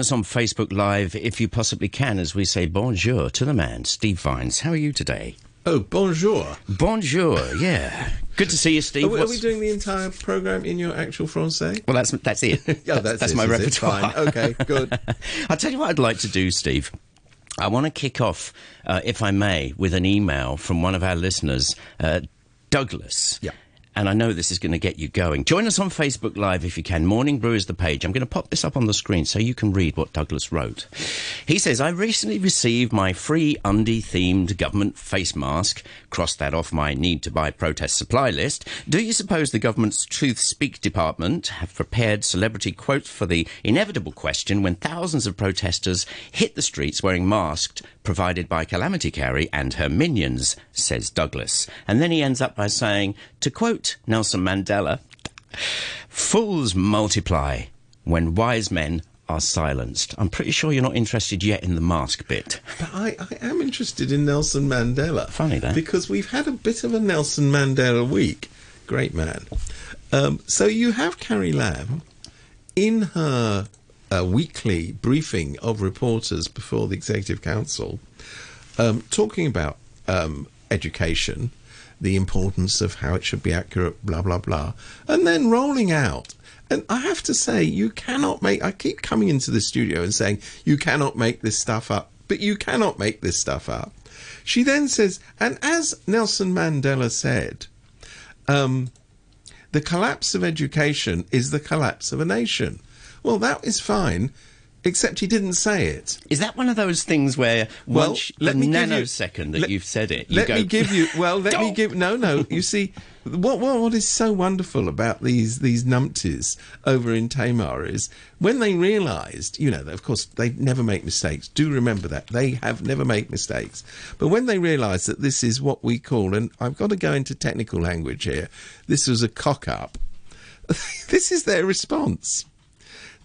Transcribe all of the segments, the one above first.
us on Facebook Live if you possibly can as we say bonjour to the man, Steve Vines. How are you today? Oh, bonjour. Bonjour, yeah. Good to see you, Steve. Are, we- are we doing the entire program in your actual Francais? well, that's that's it. Yeah, that's, that's it, my repertoire. Fine. Okay, good. I'll tell you what I'd like to do, Steve. I want to kick off, uh, if I may, with an email from one of our listeners, uh, Douglas. Yeah. And I know this is going to get you going. Join us on Facebook Live if you can. Morning Brew is the page. I'm going to pop this up on the screen so you can read what Douglas wrote. He says, I recently received my free undie themed government face mask. Cross that off my need to buy protest supply list. Do you suppose the government's Truth Speak department have prepared celebrity quotes for the inevitable question when thousands of protesters hit the streets wearing masks provided by Calamity Carey and her minions, says Douglas. And then he ends up by saying, to quote Nelson Mandela, fools multiply when wise men are silenced. I'm pretty sure you're not interested yet in the mask bit. But I, I am interested in Nelson Mandela. Funny that. Because we've had a bit of a Nelson Mandela week. Great man. Um, so you have Carrie Lam in her uh, weekly briefing of reporters before the Executive Council um, talking about um, education, the importance of how it should be accurate, blah, blah, blah, and then rolling out. And I have to say, you cannot make. I keep coming into the studio and saying, you cannot make this stuff up, but you cannot make this stuff up. She then says, and as Nelson Mandela said, um, the collapse of education is the collapse of a nation. Well, that is fine, except he didn't say it. Is that one of those things where Well, once let the me give you- nanosecond that let- you've said it, you let go, me give you well let me give no no you see what, what what is so wonderful about these these numpties over in Tamar is when they realized you know of course they never make mistakes. Do remember that. They have never made mistakes. But when they realized that this is what we call and I've got to go into technical language here this was a cock up this is their response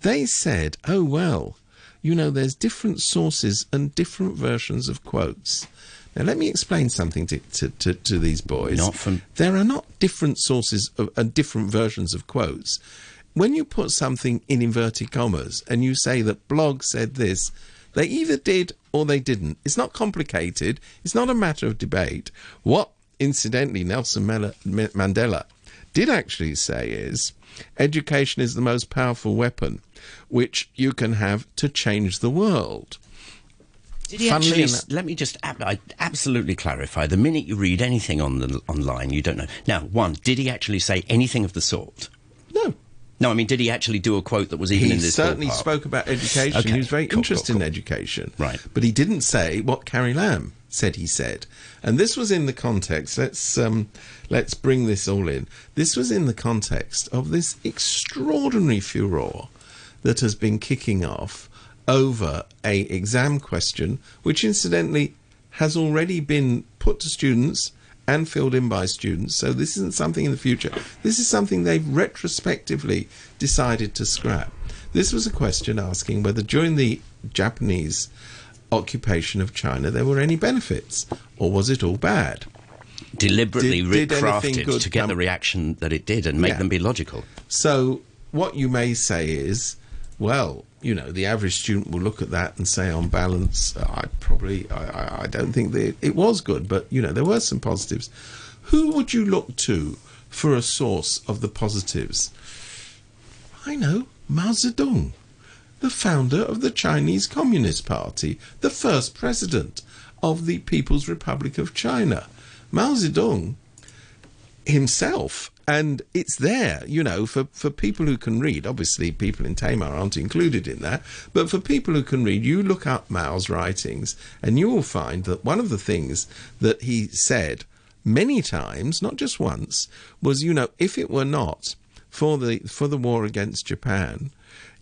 they said, oh, well, you know, there's different sources and different versions of quotes. Now, let me explain something to, to, to, to these boys. Not from- There are not different sources of, and different versions of quotes. When you put something in inverted commas and you say that blog said this, they either did or they didn't. It's not complicated. It's not a matter of debate. What, incidentally, Nelson Mandela did actually say is education is the most powerful weapon which you can have to change the world. Did he actually? enough- let me just ab- I absolutely clarify. The minute you read anything on the online, you don't know. Now, one, did he actually say anything of the sort? No. No, I mean, did he actually do a quote that was even He in this? He certainly ballpark? spoke about education. Okay, He was very cool, interested cool, in education. Right. But he didn't say what Carrie Lam said he said. And this was in the context, let's um, let's bring this all in. This was in the context of this extraordinary furor that has been kicking off over a exam question, which incidentally has already been put to students and filled in by students. So this isn't something in the future. This is something they've retrospectively decided to scrap. This was a question asking whether during the Japanese occupation of China there were any benefits, or was it all bad? deliberately Did- did recrafted good to get come- the reaction that it did and make Yeah. them be logical. So what you may say is, well, you know, the average student will look at that and say, on balance, uh, I probably, I, I, I don't think that it was good, but you know, there were some positives. Who would you look to for a source of the positives? I know, Mao Zedong, the founder of the Chinese Communist Party, the first president of the People's Republic of China. Mao Zedong himself and it's there you know for for people who can read obviously people in Tamar aren't included in that but for people who can read you look up Mao's writings and you will find that one of the things that he said many times not just once was you know if it were not for the for the war against Japan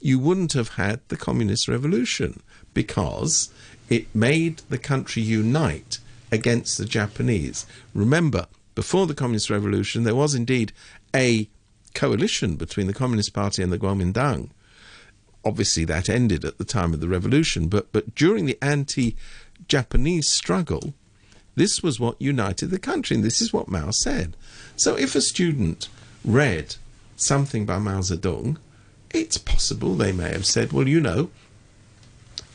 you wouldn't have had the communist revolution because it made the country unite against the Japanese. Remember, before the Communist Revolution, there was indeed a coalition between the Communist Party and the Kuomintang. Obviously, that ended at the time of the revolution, but, but during the anti Japanese struggle, this was what united the country, and this is what Mao said. So, if a student read something by Mao Zedong, it's possible they may have said, well, you know,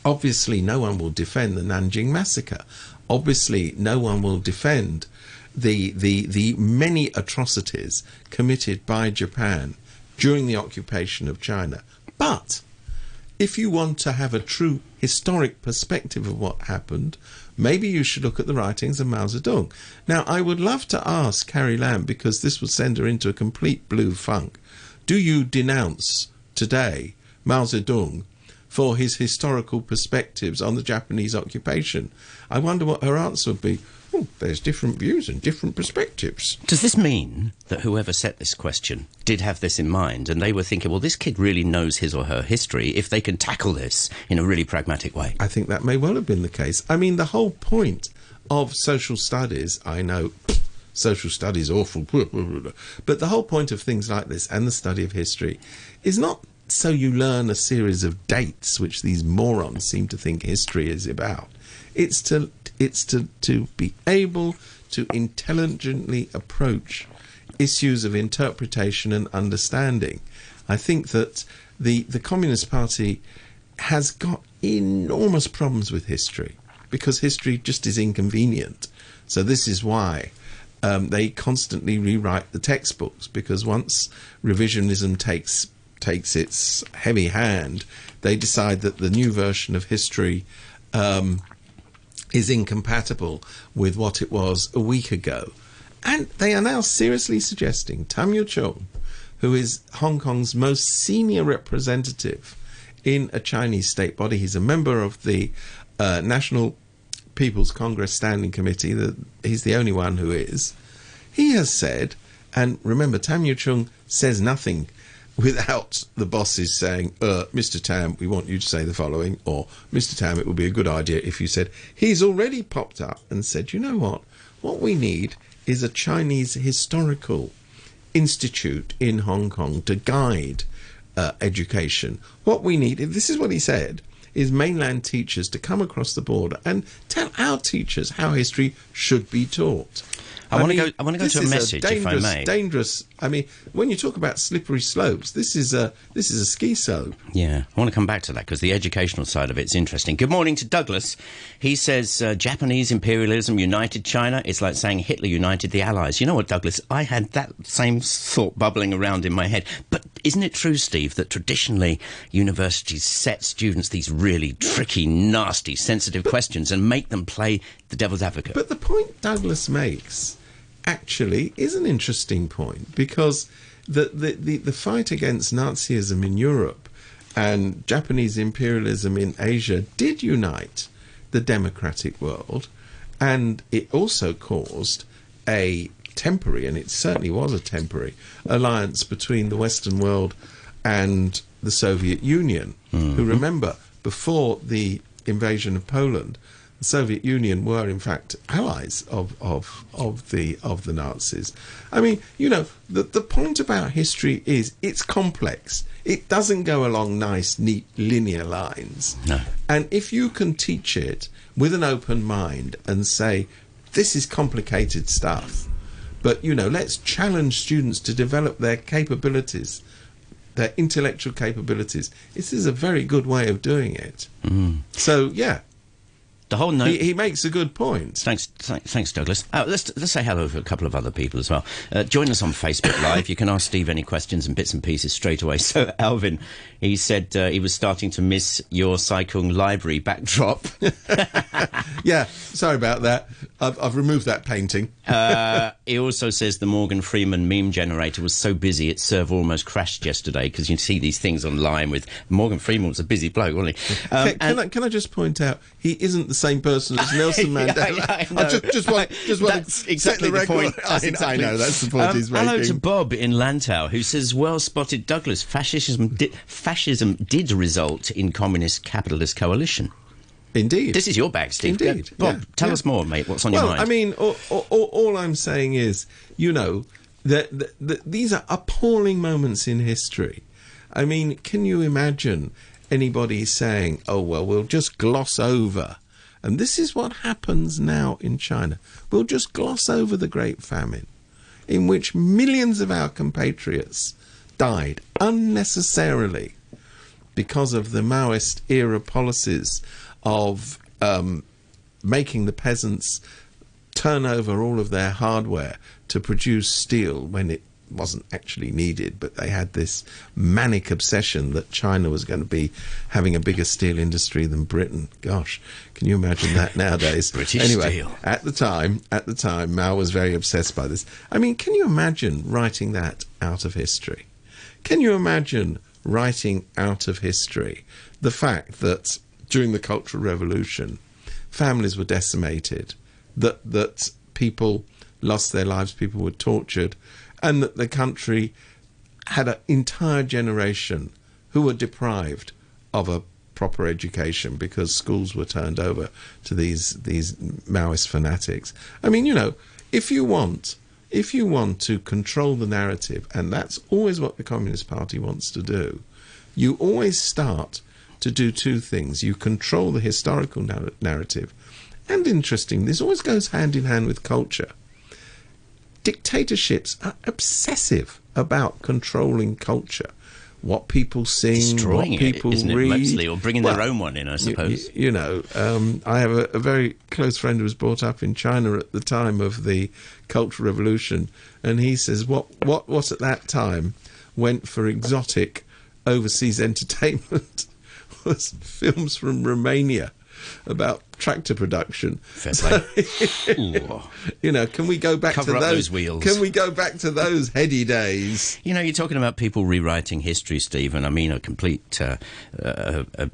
Obviously, no one will defend the Nanjing massacre. Obviously, no one will defend the the the many atrocities committed by Japan during the occupation of China. But if you want to have a true historic perspective of what happened, maybe you should look at the writings of Mao Zedong. Now, I would love to ask Carrie Lam, because this will send her into a complete blue funk, do you denounce today Mao Zedong for his historical perspectives on the Japanese occupation? I wonder what her answer would be. Oh, there's different views and different perspectives. Does this mean that whoever set this question did have this in mind and they were thinking, well, this kid really knows his or her history if they can tackle this in a really pragmatic way? I think that may well have been the case. I mean, the whole point of social studies, I know social studies awful, but the whole point of things like this and the study of history is not so you learn a series of dates, which these morons seem to think history is about. It's to it's to, to be able to intelligently approach issues of interpretation and understanding. I think that the the Communist Party has got enormous problems with history because history just is inconvenient. So this is why um, they constantly rewrite the textbooks because once revisionism takes takes its heavy hand, they decide that the new version of history um, is incompatible with what it was a week ago. And they are now seriously suggesting Tam Yu Chung, who is Hong Kong's most senior representative in a Chinese state body, he's a member of the uh, National People's Congress Standing Committee, that he's the only one who is. He has said, and remember, Tam Yu Chung says nothing without the bosses saying, uh, Mr. Tam, we want you to say the following, or Mr. Tam, it would be a good idea if you said, he's already popped up and said, you know what? What we need is a Chinese historical institute in Hong Kong to guide uh, education. What we need, this is what he said, is mainland teachers to come across the border and tell our teachers how history should be taught. I, I want to go. I want to go to a message, a if I may. Dangerous. I mean, when you talk about slippery slopes, this is a this is a ski slope. Yeah, I want to come back to that because the educational side of it's interesting. Good morning to Douglas. He says uh, Japanese imperialism united China. It's like saying Hitler united the Allies. You know what, Douglas? I had that same thought bubbling around in my head. But isn't it true, Steve, that traditionally universities set students these really tricky, nasty, sensitive questions and make them play the devil's advocate? But the point Douglas makes actually is an interesting point because the, the, the, the fight against Nazism in Europe and Japanese imperialism in Asia did unite the democratic world, and it also caused a temporary, and it certainly was a temporary, alliance between the Western world and the Soviet Union. Mm-hmm. Who remember, before the invasion of Poland, the Soviet Union were in fact allies of, of, of the of the Nazis. I mean, you know, the the point about history is it's complex. It doesn't go along nice, neat, linear lines. No. And if you can teach it with an open mind and say, this is complicated stuff, but you know, let's challenge students to develop their capabilities their intellectual capabilities. This is a very good way of doing it. Mm. So, yeah, the whole note. He, he, makes a good point. Thanks, th- thanks, Douglas. Uh, let's let's say hello to a couple of other people as well. Uh, join us on Facebook Live. You can ask Steve any questions and bits and pieces straight away. So Alvin, he said uh, he was starting to miss your Sai Kung library backdrop. yeah, sorry about that. I've, I've removed that painting. Uh, he also says the Morgan Freeman meme generator was so busy its server almost crashed yesterday because you see these things online with Morgan Freeman was a busy bloke, wasn't he? Um, can, can, I, can I just point out he isn't the same person as Nelson Mandela. yeah, I, I just, just want, just want to exactly the, the point. I, exactly. I know that's the point um, he's making. Hello to Bob in Lantau who says, "Well spotted, Douglas. Fascism did, fascism did result in communist capitalist coalition." Indeed. This is your bag, Steve. Indeed. Bob, yeah, tell yeah. us more, mate. What's on well, your mind? I mean, all, all, all, I'm saying is, you know, that, that, that these are appalling moments in history. I mean, can you imagine anybody saying, oh, well, we'll just gloss over and this is what happens now in China. We'll just gloss over the Great Famine, in which millions of our compatriots died unnecessarily because of the Maoist era policies of um, making the peasants turn over all of their hardware to produce steel when it wasn't actually needed, but they had this manic obsession that China was going to be having a bigger steel industry than Britain. Gosh, can you imagine that nowadays? British anyway, steel. at the time, at the time, Mao was very obsessed by this. I mean, can you imagine writing that out of history? Can you imagine writing out of history the fact that during the Cultural Revolution, families were decimated, that that people lost their lives, people were tortured, and that the country had an entire generation who were deprived of a proper education because schools were turned over to these these Maoist fanatics. I mean, you know, if you want if you want to control the narrative, and that's always what the Communist Party wants to do, you always start to do two things. You control the historical nar- narrative, and interesting, this always goes hand in hand with culture dictatorships are obsessive about controlling culture. What people sing, Destroying what it, people it, read, mostly, or bringing their own one in, I suppose. You, you know, um, I have a, a very close friend who was brought up in China at the time of the Cultural Revolution, and he says what what what at that time went for exotic overseas entertainment was films from Romania about tractor production. Fair play. You know, can we go back Cover to those, those wheels. Can we go back to those heady days? You know, you're talking about people rewriting history, Stephen. I mean, a complete uh, uh, uh,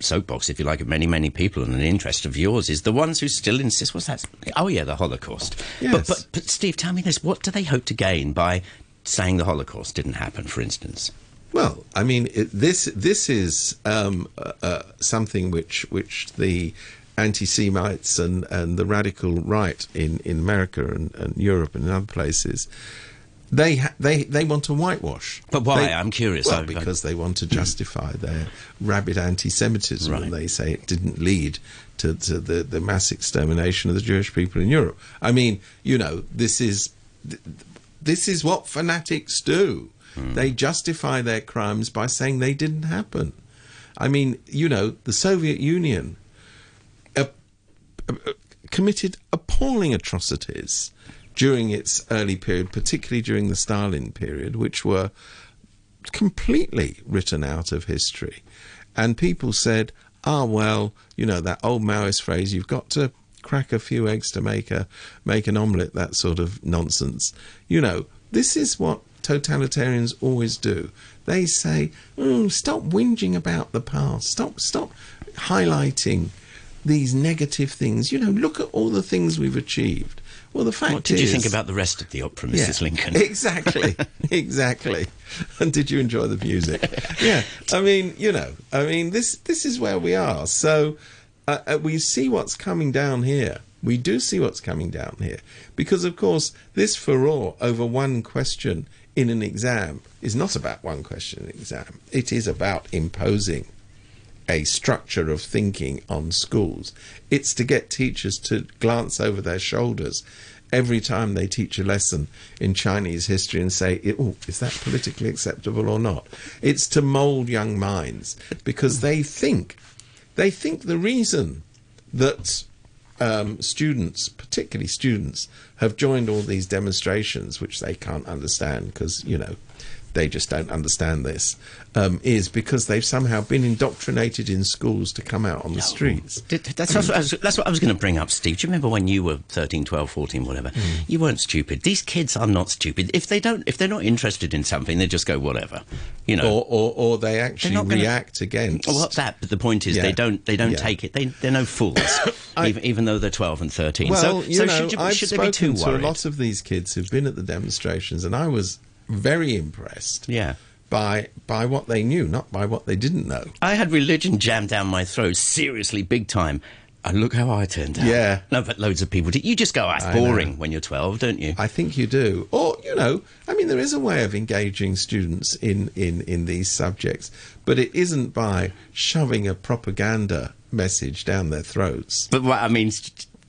soapbox, if you like, of many, many people, and an interest of yours is the ones who still insist. What's that? Oh, yeah, the Holocaust. But, Yes. but, but, Steve, tell me this: what do they hope to gain by saying the Holocaust didn't happen, for instance? Well, I mean, it, this this is um, uh, uh, something which which the anti-Semites and, and the radical right in, in America and, and Europe and in other places. They ha- they they want to whitewash. But why? They- I'm curious. Well, because they want to justify their rabid anti-Semitism, Right. and they say it didn't lead to, to the, the mass extermination of the Jewish people in Europe. I mean, you know, this is this is what fanatics do. They justify their crimes by saying they didn't happen. I mean, you know, the Soviet Union uh, uh, committed appalling atrocities during its early period, particularly during the Stalin period, which were completely written out of history. And people said, ah, well, you know, that old Maoist phrase, you've got to crack a few eggs to make a make an omelette, that sort of nonsense. You know, this is what totalitarians always do. They say, "Mm, stop whinging about the past. Stop stop highlighting these negative things. You know, look at all the things we've achieved. Well, the fact is. What did you think about the rest of the opera, Mrs. Lincoln? Exactly, exactly. And did you enjoy the music? yeah. I mean, you know, I mean, this this is where we are. So uh, uh, we see what's coming down here. We do see what's coming down here because, of course, this furore over one question in an exam is not about one question in an exam. It is about imposing a structure of thinking on schools. It's to get teachers to glance over their shoulders every time they teach a lesson in Chinese history and say, oh, is that politically acceptable or not? It's to mould young minds because they think, they think the reason that um, students, particularly students, have joined all these demonstrations, which they can't understand because, you know, they just don't understand this, um, is because they've somehow been indoctrinated in schools to come out on the streets. That's, what I was, that's what I was going to bring up, Steve. Do you remember when you were 13, 12, 14, whatever? You weren't stupid. These kids are not stupid. If they don't, if they're not interested in something, they just go whatever. You know. Or, or, or they actually gonna- react against. well, what's that? But the point is, Yeah. they don't. They don't Yeah. take it. They, they're no fools, even, even though they're twelve and thirteen. Well, so, you so know, should, you, I've should spoken be too to a lot of these kids who've been at the demonstrations, and I was very impressed yeah. by by what they knew, not by what they didn't know. I had religion jammed down my throat, seriously, big time. And look how I turned out. Yeah. No, but loads of people do. You just go, ah, it's I know. boring when you're 12, don't you? I think you do. Or, you know, I mean, there is a way of engaging students in, in, in these subjects, but it isn't by shoving a propaganda message down their throats. But what I mean,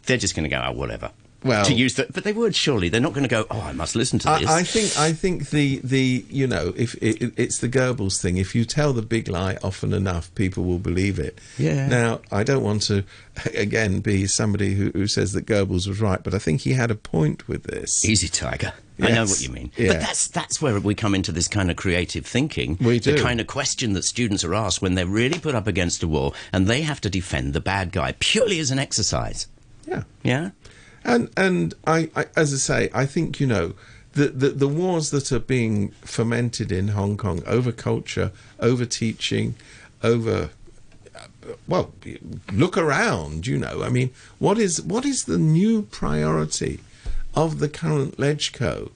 they're just going to go, oh, whatever. Well- to use that, but they would surely. They're not going to go. Oh, I must listen to this. I, I think I think the the you know if it, it- it's the Goebbels thing. If you tell the big lie often enough, people will believe it. Yeah. Now I don't want to again be somebody who, who says that Goebbels was right, but I think he had a point with this. Easy, Tiger. I know what you mean. Yeah. But that's that's where we come into this kind of creative thinking. We do. The kind of question that students are asked when they're really put up against a wall and they have to defend the bad guy purely as an exercise. yeah. Yeah? And and I, I as I say, I think you know the, the the wars that are being fomented in Hong Kong over culture, over teaching, over uh, well, look around. You know, I mean, what is what is the new priority of the current LegCo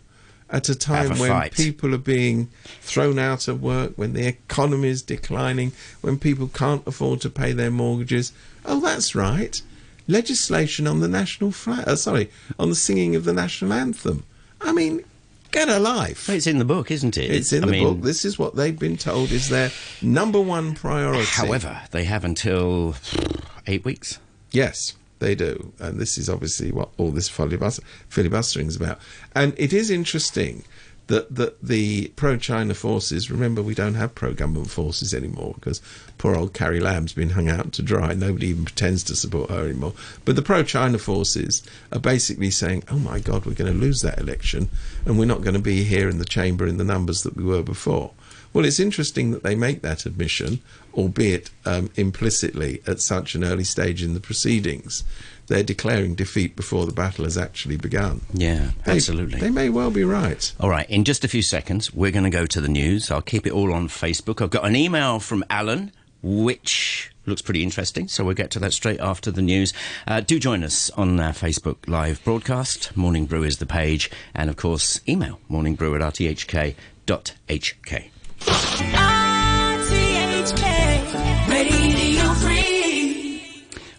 at a time a when fight. people are being thrown out of work, when the economy is declining, when people can't afford to pay their mortgages? Oh, that's right, legislation on the national flag. Uh, sorry, on the singing of the national anthem. I mean, get a life. Well, it's in the book, isn't it? It's in I the mean, book. This is what they've been told is their number one priority. However, they have until eight weeks. Yes, they do. And this is obviously what all this filibuster, filibustering is about. And it is interesting that, that the pro China forces, remember, we don't have pro government forces anymore because poor old Carrie Lam's been hung out to dry. Nobody even pretends to support her anymore. But the pro China forces are basically saying, oh my God, we're going to lose that election and we're not going to be here in the chamber in the numbers that we were before. Well, it's interesting that they make that admission, albeit um, implicitly at such an early stage in the proceedings. They're declaring defeat before the battle has actually begun. Yeah, They- absolutely. They may well be right. All right, in just a few seconds, we're going to go to the news. I'll keep it all on Facebook. I've got an email from Alan, which looks pretty interesting, so we'll get to that straight after the news. Uh, do join us on our Facebook live broadcast. Morning Brew is the page, and of course, email morningbrew at rthk.hk.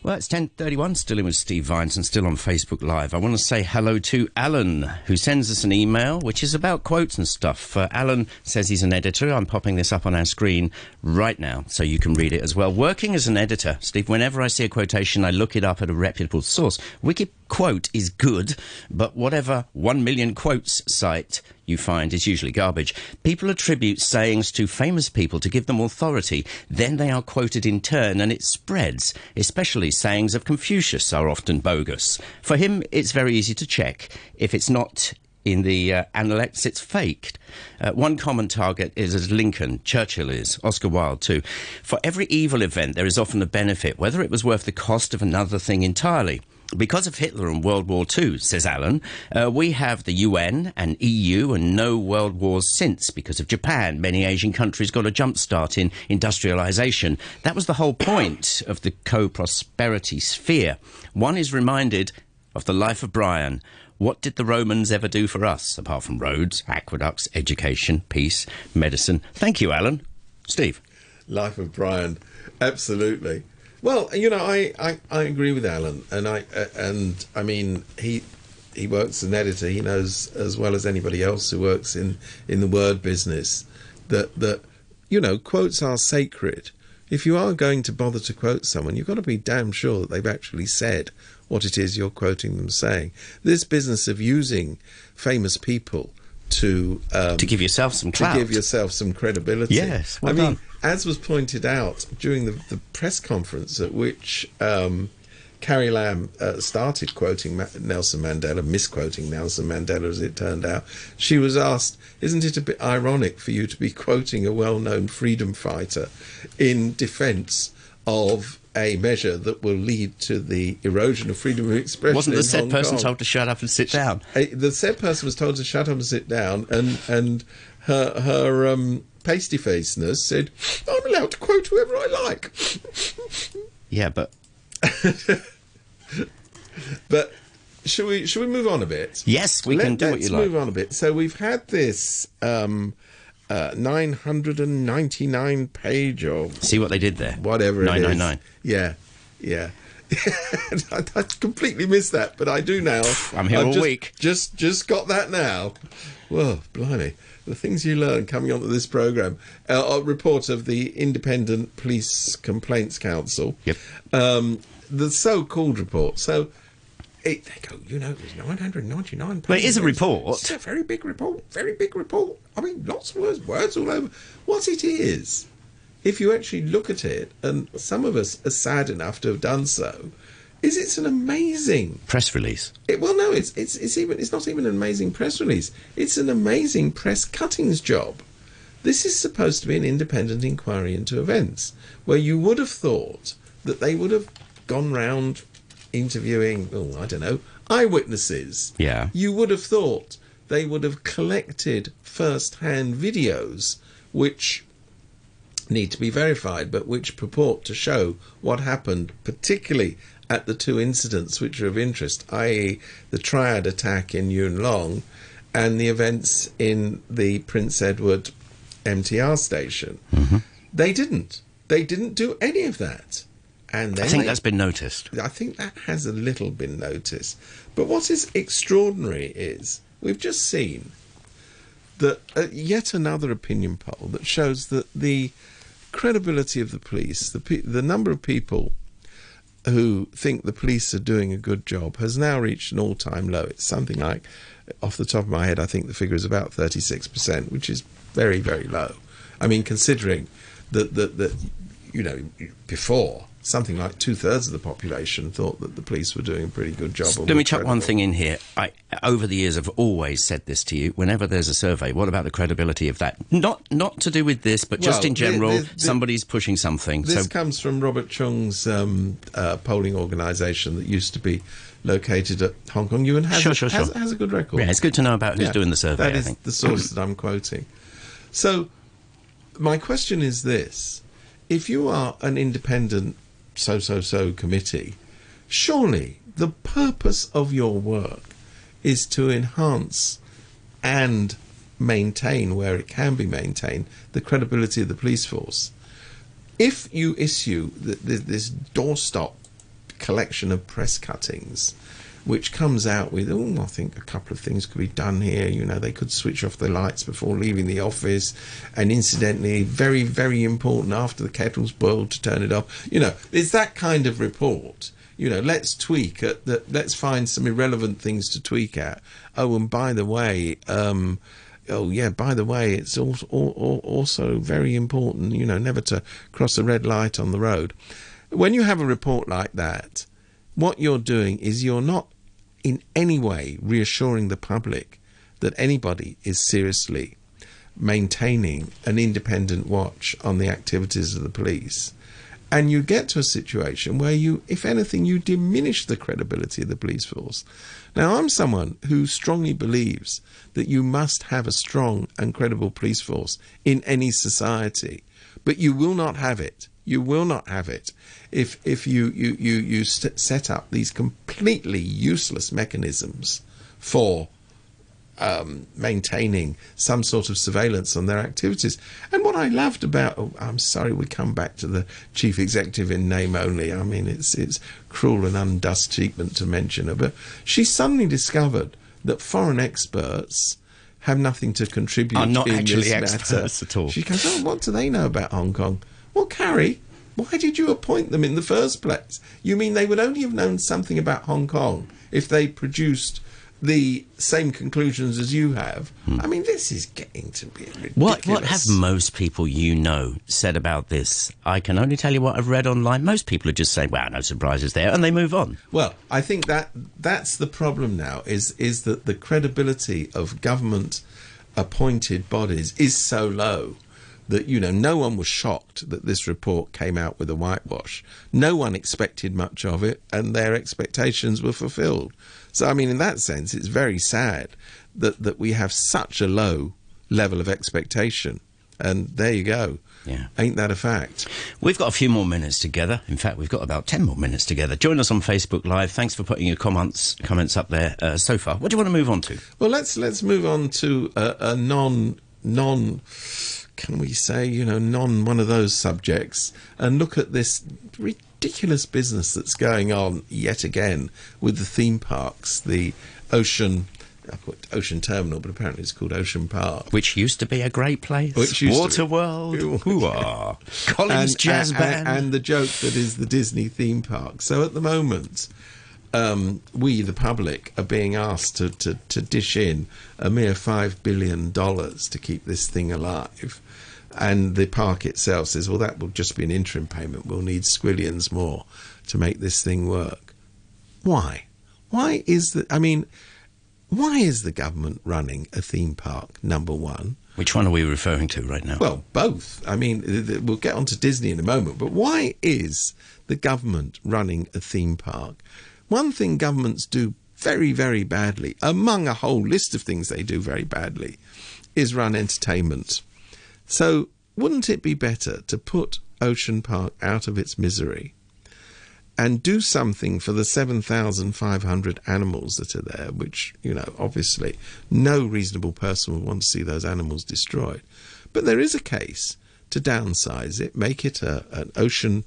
Well, it's 10.31, still in with Steve Vines and still on Facebook Live. I want to say hello to Alan, who sends us an email, which is about quotes and stuff. Uh, Alan says he's an editor. I'm popping this up on our screen right now, so you can read it as well. Working as an editor, Steve, whenever I see a quotation, I look it up at a reputable source. Wiki quote is good, but whatever one million quotes site you find is usually garbage. People attribute sayings to famous people to give them authority. Then they are quoted in turn and it spreads. Especially sayings of Confucius are often bogus. For him, it's very easy to check. If it's not in the uh, analects, it's faked. Uh, one common target is as Lincoln, Churchill is, Oscar Wilde too. For every evil event, there is often a benefit, whether it was worth the cost of another thing entirely. Because of Hitler and World War II, says Alan, uh, we have the UN and EU and no world wars since. Because of Japan, many Asian countries got a jump start in industrialization. That was the whole point of the co prosperity sphere. One is reminded of the life of Brian. What did the Romans ever do for us, apart from roads, aqueducts, education, peace, medicine? Thank you, Alan. Steve. Life of Brian, absolutely. Well, you know, I, I, I agree with Alan, and I uh, and I mean he he works as an editor. He knows as well as anybody else who works in in the word business that that you know quotes are sacred. If you are going to bother to quote someone, you've got to be damn sure that they've actually said what it is you're quoting them saying. This business of using famous people to um, To give yourself some to give yourself some credibility. Yes, well I mean, done. As was pointed out during the, the press conference at which um, Carrie Lam uh, started quoting Ma- Nelson Mandela, misquoting Nelson Mandela as it turned out, she was asked, Isn't it a bit ironic for you to be quoting a well known freedom fighter in defence of a measure that will lead to the erosion of freedom of expression? Wasn't the said Hong person Kong? told to shut up and sit down? The said person was told to shut up and sit down, and and her her um, pasty facedness said, "I'm allowed to quote whoever I like." Yeah, but But should we should we move on a bit? yes, we can do what you like. move on a bit. So we've had this um, uh, 999 page or See what they did there. whatever it is. 999. Yeah, yeah. I, I completely missed that, but I do now. I'm here I've all just, week. Just just got that now. Whoa, blimey! The things you learn coming onto this program. Uh, a report of the Independent Police Complaints Council. Yep. Um, the so-called report. So it, they go, you know, there's 999 Well, it is a report. It's a very big report, very big report. I mean, lots of words, words all over. What it is, if you actually look at it, and some of us are sad enough to have done so, is it's an amazing Press release. it, well, no, it's it's it's even it's not even an amazing press release. It's an amazing press cuttings job. This is supposed to be an independent inquiry into events, where you would have thought that they would have gone round interviewing, oh, I don't know, eyewitnesses. Yeah. You would have thought they would have collected first-hand videos, which need to be verified, but which purport to show what happened, particularly at the two incidents which are of interest, i.e., the Triad attack in Yuen Long and the events in the Prince Edward MTR station. They didn't. They didn't do any of that. And I think they- that's been noticed. I think that has a little been noticed. But what is extraordinary is we've just seen that uh, yet another opinion poll that shows that the credibility of the police, the pe- the number of people who think the police are doing a good job has now reached an all-time low. It's something like, off the top of my head, I think the figure is about 36%, which is very, very low. I mean, considering that, that, that you know, before, something like two-thirds of the population thought that the police were doing a pretty good job. and Let me chuck one thing in here. I, over the years, I've always said this to you. Whenever there's a survey, what about the credibility of that? Not not to do with this, but just in general, the- the- somebody's pushing something. This so comes from Robert Chung's um, uh, polling organisation that used to be located at Hong Kong. You and has, Sure, a, sure, has, sure. has a good record. yeah, it's good to know about who's Yeah, doing the survey. That I think. the source that I'm quoting. So, my question is this: If you are an independent so so so committee, surely the purpose of your work is to enhance and maintain, where it can be maintained, the credibility of the police force. If you issue th- th- this doorstop collection of press cuttings, which comes out with, oh, I think a couple of things could be done here. You know, they could switch off the lights before leaving the office, and incidentally, very, very important after the kettle's boiled to turn it off. You know, it's that kind of report. You know, let's tweak at the, let's find some irrelevant things to tweak at. Oh, and by the way, um, oh yeah, by the way, it's also, also very important, you know, never to cross a red light on the road. When you have a report like that, what you're doing is you're not in any way reassuring the public that anybody is seriously maintaining an independent watch on the activities of the police. And you get to a situation where you, if anything, you diminish the credibility of the police force. Now, I'm someone who strongly believes that you must have a strong and credible police force in any society, but you will not have it. You will not have it if if you you you you set up these completely useless mechanisms for um, maintaining some sort of surveillance on their activities. And what I loved about, oh, I'm sorry, we come back to the chief executive in name only. I mean, it's it's cruel and undust treatment to mention her, but she suddenly discovered that foreign experts have nothing to contribute. Are not actually experts matter. at all. She goes, oh, what do they know about Hong Kong? Well, Carrie. Why did you appoint them in the first place? You mean they would only have known something about Hong Kong if they produced the same conclusions as you have? I mean, this is getting to be ridiculous. Hmm. What what have most people you know said about this? I can only tell you what I've read online. Most people are just saying, "Wow, no surprises there," and they move on. Well, I think that that's the problem now. Is is that the credibility of government appointed bodies is so low that you know no one was shocked that this report came out with a whitewash. No one expected much of it, and their expectations were fulfilled. So, I mean, in that sense, it's very sad that that we have such a low level of expectation. And there you go. Yeah. Ain't that a fact? We've got a few more minutes together. In fact, we've got about 10 more minutes together. Join us on Facebook Live. Thanks for putting your comments comments up there uh, so far. What do you want to move on to? Well, let's let's move on to a, a non non. Can we say you know non one of those subjects and look at this ridiculous business that's going on yet again with the theme parks, the ocean. I put Ocean Terminal, but apparently it's called Ocean Park. Which used to be a great place. Which used to be. Waterworld. Hoo-ah. Collins Jazz and, Band. and the joke that is the Disney theme park. So at the moment, um, we, the public, are being asked to, to, to dish in a mere $5 billion to keep this thing alive. And the park itself says, well, that will just be an interim payment. We'll need squillions more to make this thing work. Why? Why is the, I mean, why is the government running a theme park, number one? Which one are we referring to right now? Well, both. I mean, th- th- we'll get on to Disney in a moment, but why is the government running a theme park? One thing governments do very, very badly, among a whole list of things they do very badly, is run entertainment. So, wouldn't it be better to put Ocean Park out of its misery and do something for the 7,500 animals that are there, which, you know, obviously no reasonable person would want to see those animals destroyed. But there is a case to downsize it, make it a, an ocean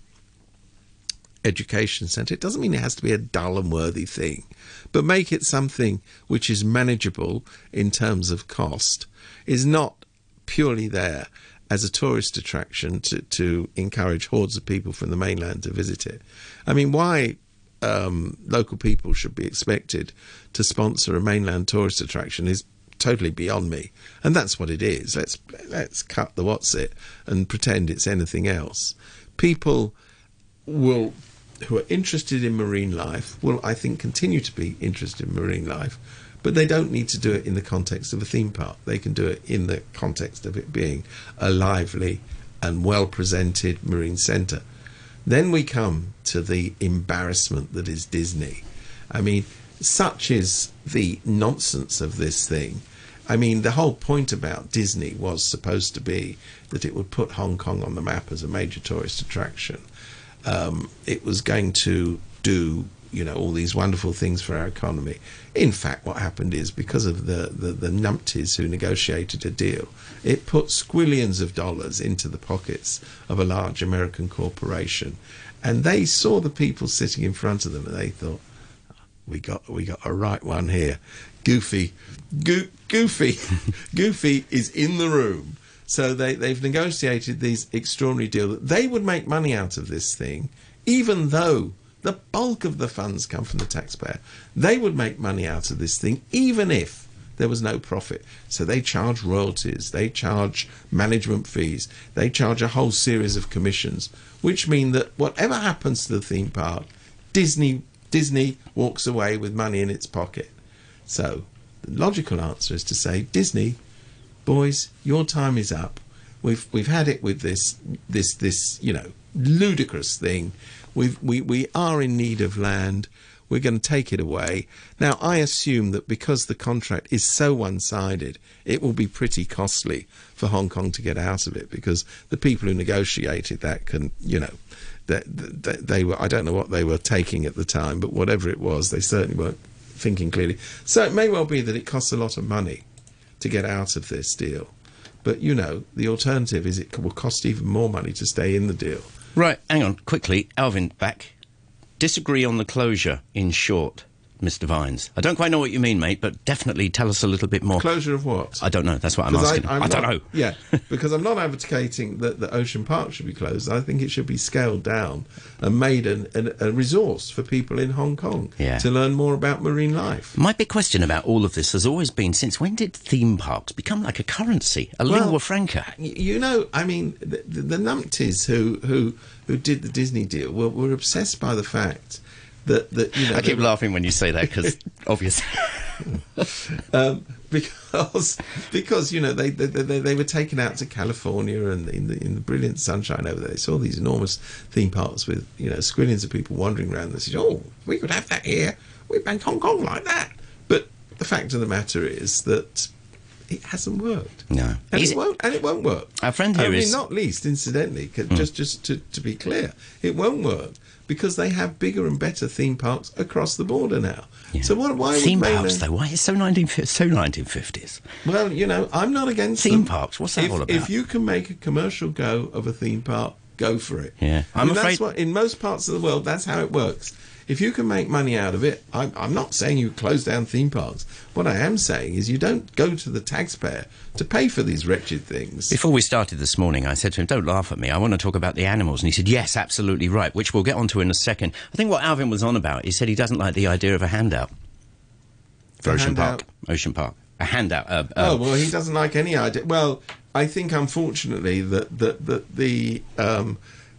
education centre. It doesn't mean it has to be a dull and worthy thing, but make it something which is manageable in terms of cost, is not purely there as a tourist attraction to, to encourage hordes of people from the mainland to visit it. I mean, why um, local people should be expected to sponsor a mainland tourist attraction is totally beyond me, and that's what it is. Let's let's cut the what's it and pretend it's anything else. People will who are interested in marine life will, I think, continue to be interested in marine life, but they don't need to do it in the context of a theme park. They can do it in the context of it being a lively and well presented marine centre. Then we come to the embarrassment that is Disney. I mean, such is the nonsense of this thing. I mean, the whole point about Disney was supposed to be that it would put Hong Kong on the map as a major tourist attraction. Um, it was going to do, you know, all these wonderful things for our economy. In fact, what happened is because of the, the, the numpties who negotiated a deal, it put squillions of dollars into the pockets of a large American corporation. And they saw the people sitting in front of them and they thought, we got we got a right one here. Goofy, Go- Goofy, Goofy is in the room. So they they've negotiated these extraordinary deal that they would make money out of this thing, even though the bulk of the funds come from the taxpayer. They would make money out of this thing, even if there was no profit. So they charge royalties, they charge management fees, they charge a whole series of commissions, which mean that whatever happens to the theme park, Disney Disney walks away with money in its pocket. So the logical answer is to say, Disney, boys, your time is up. We've we've had it with this this this you know ludicrous thing. We've we we are in need of land. We're going to take it away. Now, I assume that because the contract is so one sided, it will be pretty costly for Hong Kong to get out of it because the people who negotiated that can, you know, that they, they were, I don't know what they were taking at the time, but whatever it was, they certainly weren't thinking clearly. So it may well be that it costs a lot of money to get out of this deal. But, you know, the alternative is it will cost even more money to stay in the deal. Right, hang on, quickly. Alvin, back. Disagree on the closure, in short, Mr. Vines. I don't quite know what you mean, mate, but definitely tell us a little bit more. Closure of what? I don't know. That's what I'm asking. I, I'm don't not- know. Yeah, because I'm not advocating that the Ocean Park should be closed. I think it should be scaled down and made an, an, a resource for people in Hong Kong Yeah. to learn more about marine life. My big question about all of this has always been since when did theme parks become like a currency, a Well, lingua franca? You know, I mean, the, the, the numpties who, who who did the Disney deal were, were obsessed by the fact that, that you know I keep that- laughing when you say that because obviously. um, because because you know they, they they they were taken out to California and in the in the brilliant sunshine over there. They saw these enormous theme parks with you know squillions of people wandering around. They said, "Oh, we could have that here. We make Hong Kong like that." But the fact of the matter is that it hasn't worked. No. and Is it won't. And it won't work. Our friend here I mean, is- not least, incidentally, 'cause just just to, to be clear, it won't work because they have bigger and better theme parks across the border now. So what? Why theme parks though? Why is it so nineteen so nineteen fifties? well, you know, I'm not against Theme them. parks, what's that if, all about? If you can make a commercial go of a theme park, go for it. Yeah. I I'm mean, afraid- that's what in most parts of the world that's how it works. If you can make money out of it, I'm, I'm not saying you close down theme parks. What I am saying is you don't go to the taxpayer to pay for these wretched things. Before we started this morning, I said to him, Don't laugh at me. I want to talk about the animals. And he said, Yes, absolutely right, which we'll get onto in a second. I think what Alvin was on about, he said he doesn't like the idea of a handout for A Ocean handout? Park. Ocean Park. A handout. Uh, uh, Oh well, he doesn't like any idea. Well, I think unfortunately that that that the um,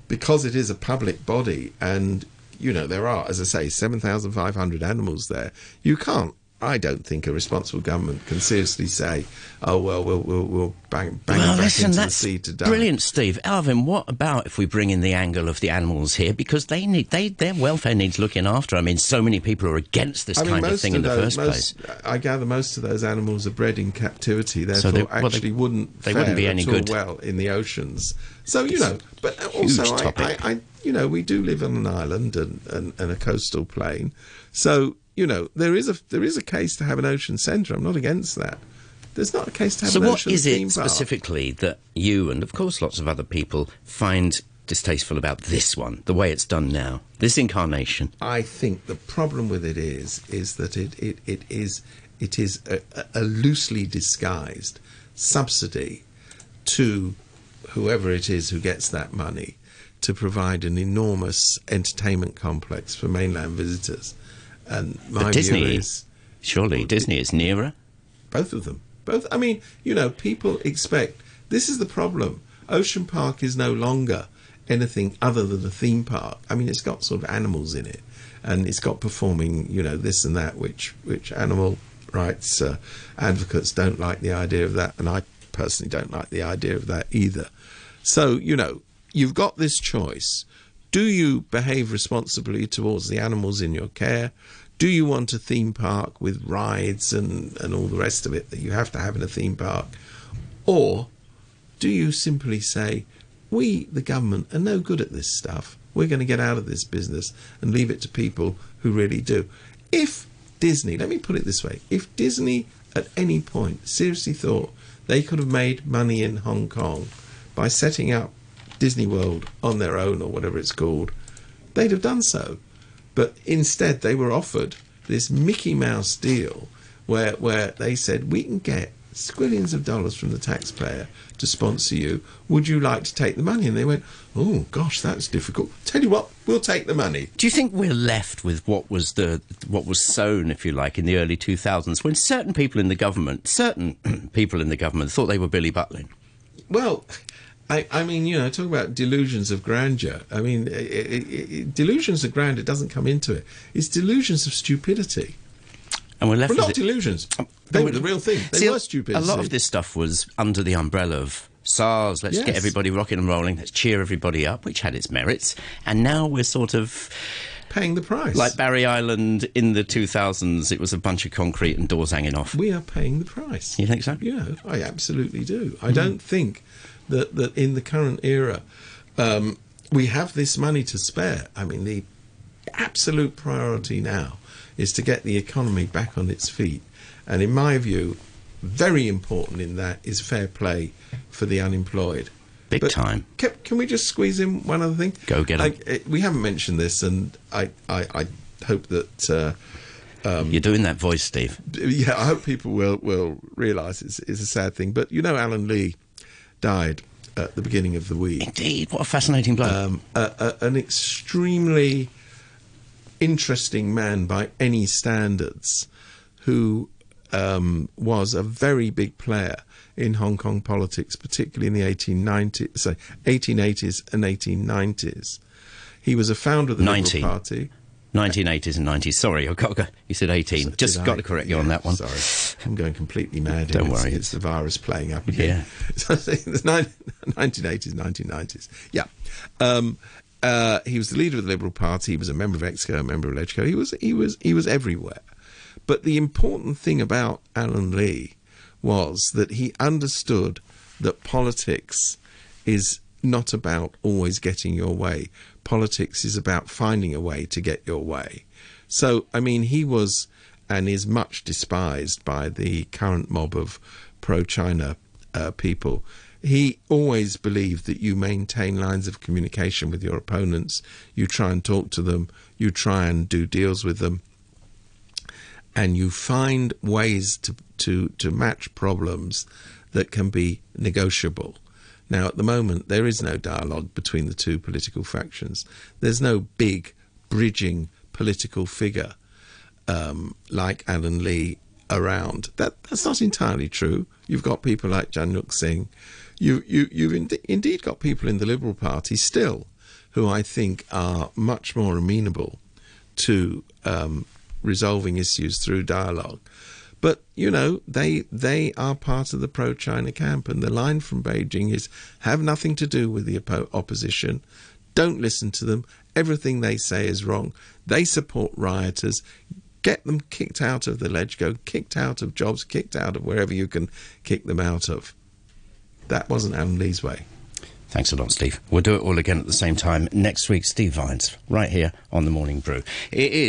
because it is a public body and you know there are, as I say, seven thousand five hundred animals there. You can't. I don't think a responsible government can seriously say, "Oh well, we'll we'll, we'll bang bang well, back listen, into the sea to die." brilliant, Steve. Alvin, what about if we bring in the angle of the animals here? Because they need, they, their welfare needs looking after. I mean, so many people are against this I mean, kind of thing of in the those, first place. I gather most of those animals are bred in captivity, therefore they- well, they- actually wouldn't they wouldn't be any good. well in the oceans. So you know, but also I. I, I, you know, we do live on an island and, and, and a coastal plain, so you know there is a there is a case to have an ocean centre. I'm not against that. There's not a case to have So, an what ocean is theme it park. specifically that you and, of course, lots of other people find distasteful about this one, the way it's done now, this incarnation? I think the problem with it is is that it it, it is it is a- a loosely disguised subsidy to whoever it is who gets that money to provide an enormous entertainment complex for mainland visitors. And my But Disney, is surely Disney is nearer. both of them. Both. I mean, you know, people expect. This is the problem. Ocean Park is no longer anything other than a theme park. I mean, it's got sort of animals in it, and it's got performing, you know, this and that, which which animal rights uh, advocates don't like the idea of that, and I personally don't like the idea of that either. So, you know, you've got this choice. Do you behave responsibly towards the animals in your care? Do you want a theme park with rides and, and all the rest of it that you have to have in a theme park? Or do you simply say, we, the government, are no good at this stuff. We're going to get out of this business and leave it to people who really do. If Disney, let me put it this way if Disney at any point seriously thought they could have made money in Hong Kong by setting up Disney World on their own or whatever it's called, they'd have done so. But instead, they were offered this Mickey Mouse deal where, where they said, We can get squillions of dollars from the taxpayer to sponsor you. Would you like to take the money? And they went, Oh, gosh, that's difficult. Tell you what, we'll take the money. Do you think we're left with what was the what was sown, if you like, in the early 2000s, when certain people in the government, certain people in the government, thought they were Billy Butlin? Well, I, I mean, you know, talk about delusions of grandeur. I mean, i i i delusions of grandeur doesn't come into it. It's delusions of stupidity. And we're left Well, not it- delusions. Um, they were the real thing. They See, were stupid. A lot of this stuff was under the umbrella of SARS. Let's get everybody rocking and rolling. Let's cheer everybody up, which had its merits. And now we're sort of paying the price. like Barry Island in the 2000s. It was a bunch of concrete and doors hanging off. we are paying the price. You think so? Yeah, I absolutely do. I mm. don't think that, that in the current era um, we have this money to spare. I mean, the absolute priority now is to get the economy back on its feet. And in my view, very important in that is fair play for the unemployed. Big But time. Can, can we just squeeze in one other thing? Go get I- eh, we haven't mentioned this, and I, I, I hope that. Uh, You're doing that voice, Steve. yeah, I hope people will will realise it's, it's a sad thing. But you know, Allen Lee died at the beginning of the week. Indeed, what a fascinating bloke. Um, a, a, an extremely interesting man by any standards, who um, was a very big player in Hong Kong politics, particularly in the 1890s, sorry, 1880s and 1890s. He was a founder of the 19. Liberal Party. 1980s and 90s. Sorry, I got, you said 18. Just got I? to correct you Yeah, on that one. Sorry, I'm going completely mad. Don't here. It's- worry, it's, the virus playing up again. So I the 1980s, 1990s. Yeah, um, uh, he was the leader of the Liberal Party. He was a member of EXCO, a member of LegCo. He was he was he was everywhere. But the important thing about Allen Lee was that he understood that politics is not about always getting your way. Politics is about finding a way to get your way. So, I mean, he was and is much despised by the current mob of pro China uh, people. he always believed that you maintain lines of communication with your opponents. You try and talk to them. You try and do deals with them. And you find ways to, to, to match problems that can be negotiable. Now, at the moment, there is no dialogue between the two political factions. There's no big bridging political figure um, like Allen Lee around. That that's not entirely true. You've got people like Januk Singh. You you you've ind- indeed got people in the Liberal Party still, who I think are much more amenable to um, resolving issues through dialogue. But you know they they are part of the pro-China camp, and the line from Beijing is have nothing to do with the oppo- opposition. Don't listen to them. Everything they say is wrong. They support rioters. Get them kicked out of the LegCo, kicked out of jobs, kicked out of wherever you can kick them out of. That wasn't Allen Lee's way. Thanks a lot, Steve. We'll do it all again at the same time next week. Steve Vines, right here on the Morning Brew. It is.